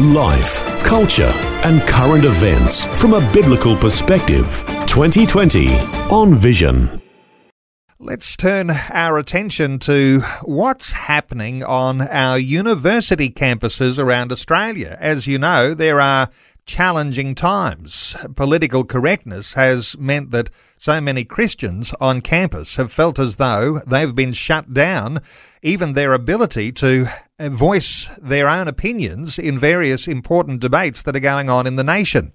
Life, culture, and current events from a biblical perspective. 2020 on Vision. Let's turn our attention to what's happening on our university campuses around Australia. As you know, there are challenging times. Political correctness has meant that so many Christians on campus have felt as though they've been shut down, even their ability to Uh, voice their own opinions in various important debates that are going on in the nation.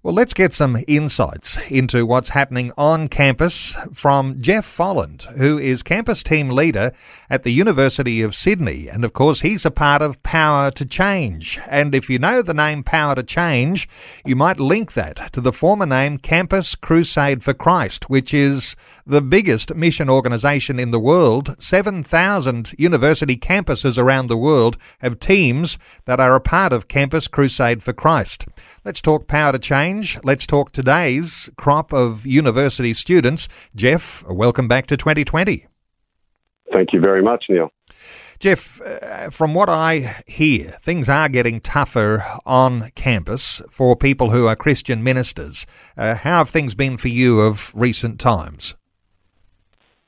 Well, let's get some insights into what's happening on campus from Jeff Folland, who is campus team leader at the University of Sydney. And of course, he's a part of Power to Change. And if you know the name Power to Change, you might link that to the former name Campus Crusade for Christ, which is the biggest mission organisation in the world. 7,000 university campuses around the world have teams that are a part of Campus Crusade for Christ. Let's talk Power to Change change. Let's talk today's crop of university students. Jeff, welcome back to 2020. Thank you very much, Neil. Jeff, uh, from what I hear, things are getting tougher on campus for people who are Christian ministers. Uh, how have things been for you of recent times?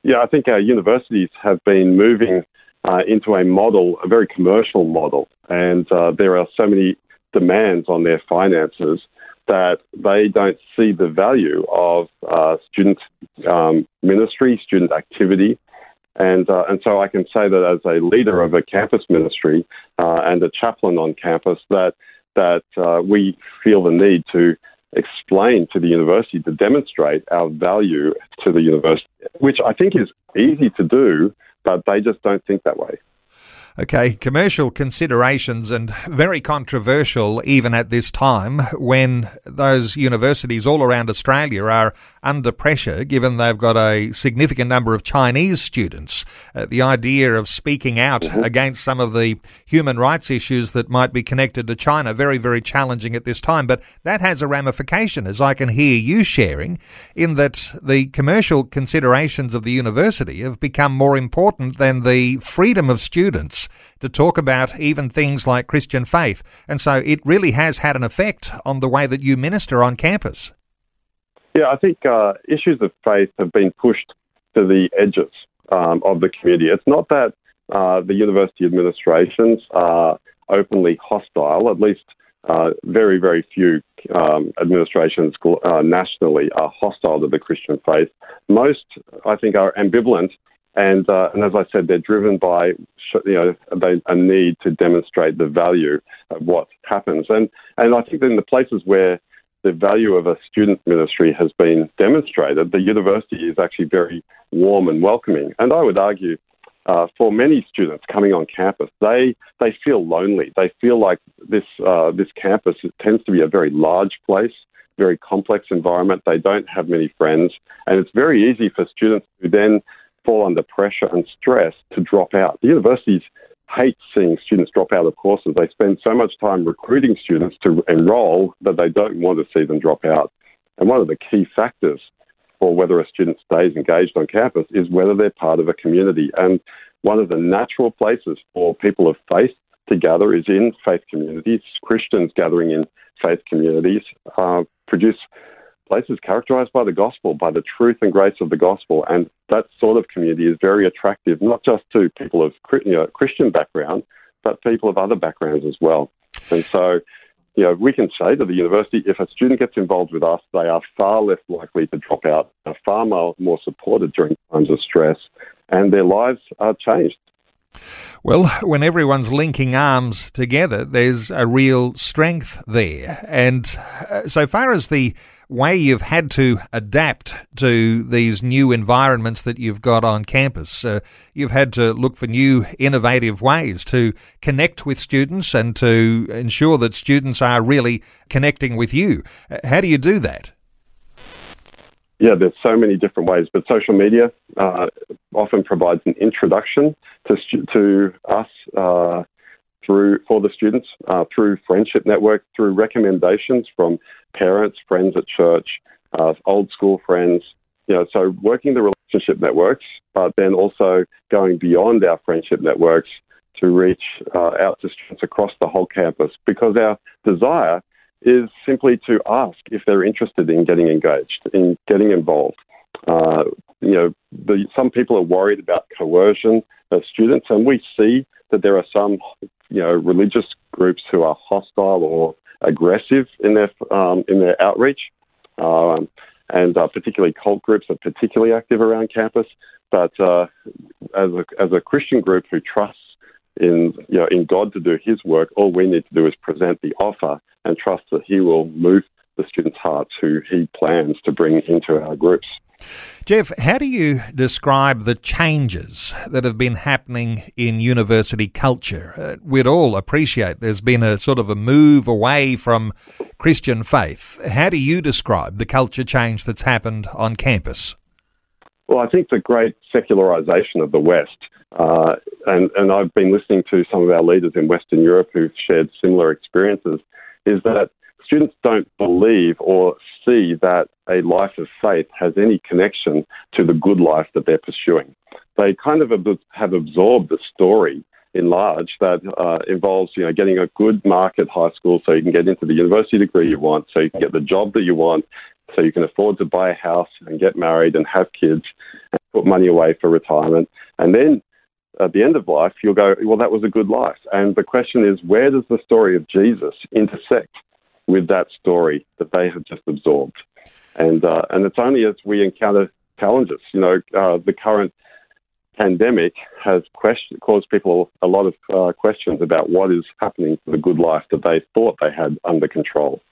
Yeah, I think our universities have been moving uh, into a model, a very commercial model, and uh, there are so many demands on their finances that they don't see the value of uh, student um, ministry, student activity. And, uh, and so I can say that as a leader of a campus ministry uh, and a chaplain on campus, that, that uh, we feel the need to explain to the university, to demonstrate our value to the university, which I think is easy to do, but they just don't think that way. Okay, commercial considerations and very controversial even at this time when those universities all around Australia are under pressure given they've got a significant number of Chinese students. Uh, the idea of speaking out mm-hmm. against some of the human rights issues that might be connected to China very very challenging at this time, but that has a ramification as I can hear you sharing in that the commercial considerations of the university have become more important than the freedom of students to talk about even things like Christian faith. And so it really has had an effect on the way that you minister on campus. Yeah, I think uh, issues of faith have been pushed to the edges um, of the community. It's not that uh, the university administrations are openly hostile, at least uh, very, very few um, administrations uh, nationally are hostile to the Christian faith. Most, I think, are ambivalent and, uh, and as I said, they're driven by you know a need to demonstrate the value of what happens. And and I think in the places where the value of a student ministry has been demonstrated, the university is actually very warm and welcoming. And I would argue, uh, for many students coming on campus, they they feel lonely. They feel like this uh, this campus tends to be a very large place, very complex environment. They don't have many friends, and it's very easy for students who then fall under pressure and stress to drop out. The universities hate seeing students drop out of courses. They spend so much time recruiting students to enroll that they don't want to see them drop out. And one of the key factors for whether a student stays engaged on campus is whether they're part of a community. And one of the natural places for people of faith to gather is in faith communities. Christians gathering in faith communities uh, produce places characterized by the gospel, by the truth and grace of the gospel. And that sort of community is very attractive, not just to people of you know, Christian background, but people of other backgrounds as well. And so, you know, we can say to the university, if a student gets involved with us, they are far less likely to drop out, are far more supported during times of stress, and their lives are changed. Well, when everyone's linking arms together, there's a real strength there. And uh, so far as the way you've had to adapt to these new environments that you've got on campus, uh, you've had to look for new innovative ways to connect with students and to ensure that students are really connecting with you. Uh, how do you do that? Yeah, there's so many different ways, but social media uh, often provides an introduction to to us uh, through for the students uh, through friendship network, through recommendations from parents, friends at church, uh, old school friends. You know, so working the relationship networks, but then also going beyond our friendship networks to reach uh, out to students across the whole campus, because our desire is simply to ask if they're interested in getting engaged, in getting involved. Uh, you know, the, some people are worried about coercion of students, and we see that there are some, you know, religious groups who are hostile or aggressive in their um, in their outreach, um, and uh, particularly cult groups are particularly active around campus. But uh, as a as a Christian group who trusts in you know in God to do His work, all we need to do is present the offer and trust that He will move the students' hearts who He plans to bring into our groups. Jeff, how do you describe the changes that have been happening in university culture? Uh, we'd all appreciate there's been a sort of a move away from Christian faith. How do you describe the culture change that's happened on campus? Well, I think the great secularization of the West uh, and, and I've been listening to some of our leaders in Western Europe who've shared similar experiences, is that students don't believe or see that a life of faith has any connection to the good life that they're pursuing. They kind of have absorbed the story in large that uh, involves you know getting a good mark at high school so you can get into the university degree you want, so you can get the job that you want, so you can afford to buy a house and get married and have kids and put money away for retirement. And then at the end of life, you'll go, well, that was a good life. And the question is, where does the story of Jesus intersect with that story that they have just absorbed? And uh, and it's only as we encounter challenges, you know, uh, the current pandemic has question, caused people a lot of uh, questions about what is happening to the good life that they thought they had under control.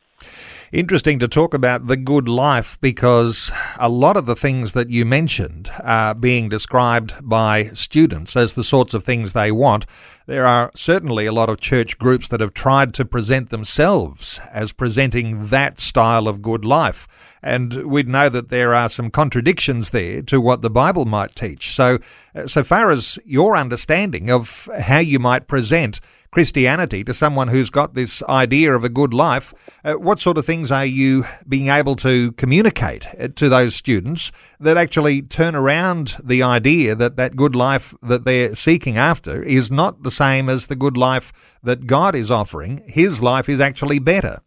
Interesting to talk about the good life because a lot of the things that you mentioned are being described by students as the sorts of things they want. There are certainly a lot of church groups that have tried to present themselves as presenting that style of good life. And we'd know that there are some contradictions there to what the Bible might teach. So, uh, so far as your understanding of how you might present Christianity to someone who's got this idea of a good life, uh, what sort of things are you being able to communicate uh, to those students that actually turn around the idea that that good life that they're seeking after is not the same as the good life that God is offering? His life is actually better.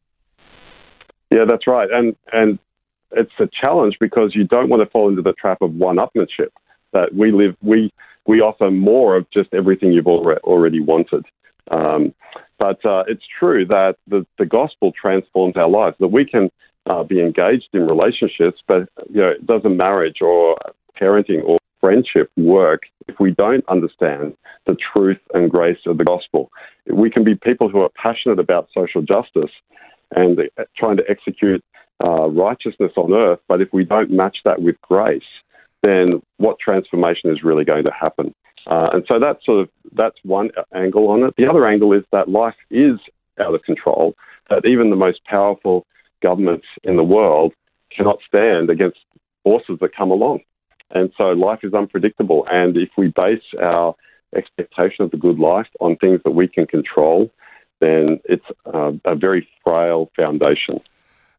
Yeah, that's right. And, and it's a challenge because you don't want to fall into the trap of one-upmanship that we live, we, we offer more of just everything you've already wanted. Um, but uh, it's true that the, the gospel transforms our lives, that we can uh, be engaged in relationships, but you know, doesn't marriage or parenting or friendship work if we don't understand the truth and grace of the gospel. We can be people who are passionate about social justice and trying to execute uh, righteousness on earth, but if we don't match that with grace, then what transformation is really going to happen? Uh, and so that's sort of that's one angle on it. The other angle is that life is out of control. That even the most powerful governments in the world cannot stand against forces that come along. And so life is unpredictable. And if we base our expectation of the good life on things that we can control, then it's uh, a very frail foundation,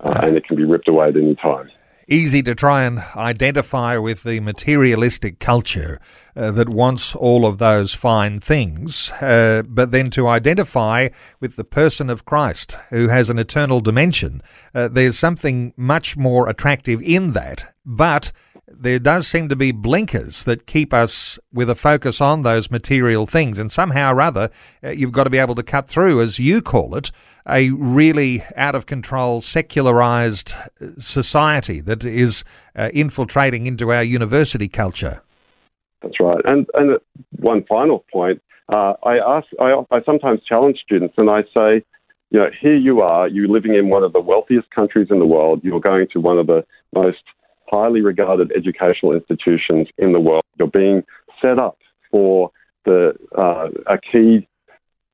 uh, and it can be ripped away at any time easy to try and identify with the materialistic culture uh, that wants all of those fine things, uh, but then to identify with the person of Christ who has an eternal dimension. Uh, there's something much more attractive in that, but there does seem to be blinkers that keep us with a focus on those material things. And somehow or other, uh, you've got to be able to cut through, as you call it, a really out of control, secularized uh, society that is uh, infiltrating into our university culture. That's right. And, and one final point uh, I, ask, I, I sometimes challenge students and I say, you know, here you are, you're living in one of the wealthiest countries in the world, you're going to one of the most highly regarded educational institutions in the world. You're being set up for the uh, a key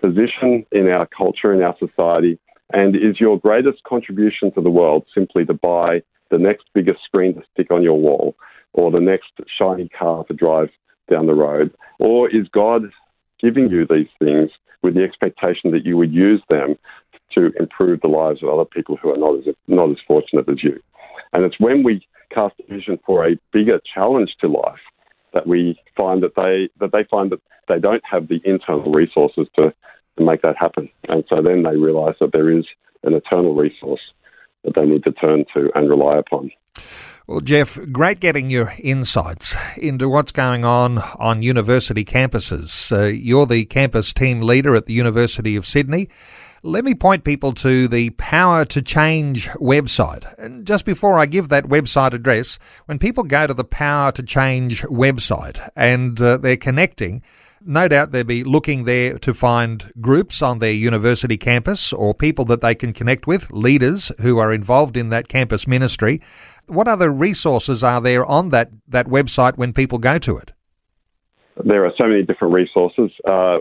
position in our culture, in our society, and is your greatest contribution to the world simply to buy the next biggest screen to stick on your wall or the next shiny car to drive down the road? Or is God giving you these things with the expectation that you would use them to improve the lives of other people who are not as not as fortunate as you? And it's when we cast a vision for a bigger challenge to life that we find that they that they find that they don't have the internal resources to, to make that happen. And so then they realise that there is an eternal resource that they need to turn to and rely upon. Well, Jeff, great getting your insights into what's going on on university campuses. Uh, you're the campus team leader at the University of Sydney. Let me point people to the Power to Change website. And just before I give that website address, when people go to the Power to Change website and uh, they're connecting, no doubt they'll be looking there to find groups on their university campus or people that they can connect with, leaders who are involved in that campus ministry. What other resources are there on that, that website when people go to it? There are so many different resources. Uh,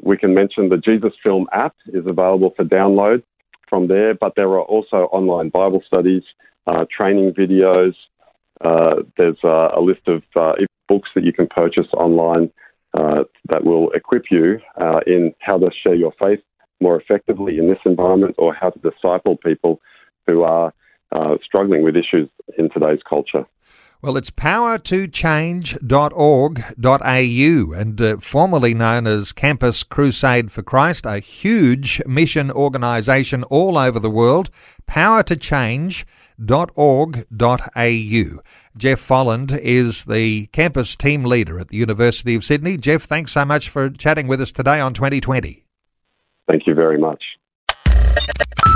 we can mention the Jesus Film app is available for download from there, but there are also online Bible studies, uh, training videos. Uh, there's uh, a list of uh, books that you can purchase online uh, that will equip you uh, in how to share your faith more effectively in this environment or how to disciple people who are struggling with issues in today's culture. Well, it's powertochange.org.au and uh, formerly known as Campus Crusade for Christ, a huge mission organisation all over the world. Powertochange.org.au. Jeff Folland is the campus team leader at the University of Sydney. Jeff, thanks so much for chatting with us today on 2020. Thank you very much.